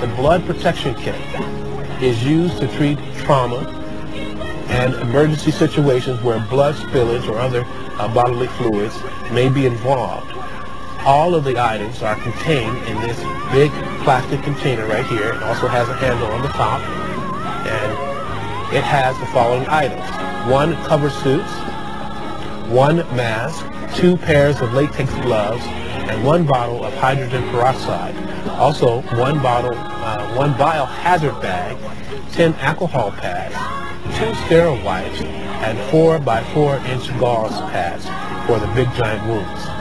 The blood protection kit is used to treat trauma and emergency situations where blood spillage or other uh, bodily fluids may be involved. All of the items are contained in this big plastic container right here. It also has a handle on the top. And it has the following items. One cover suits, one mask, two pairs of latex gloves, and one bottle of hydrogen peroxide. Also, one bottle, uh, one biohazard bag, 10 alcohol pads, two sterile wipes, and four by four inch gauze pads for the big giant wounds.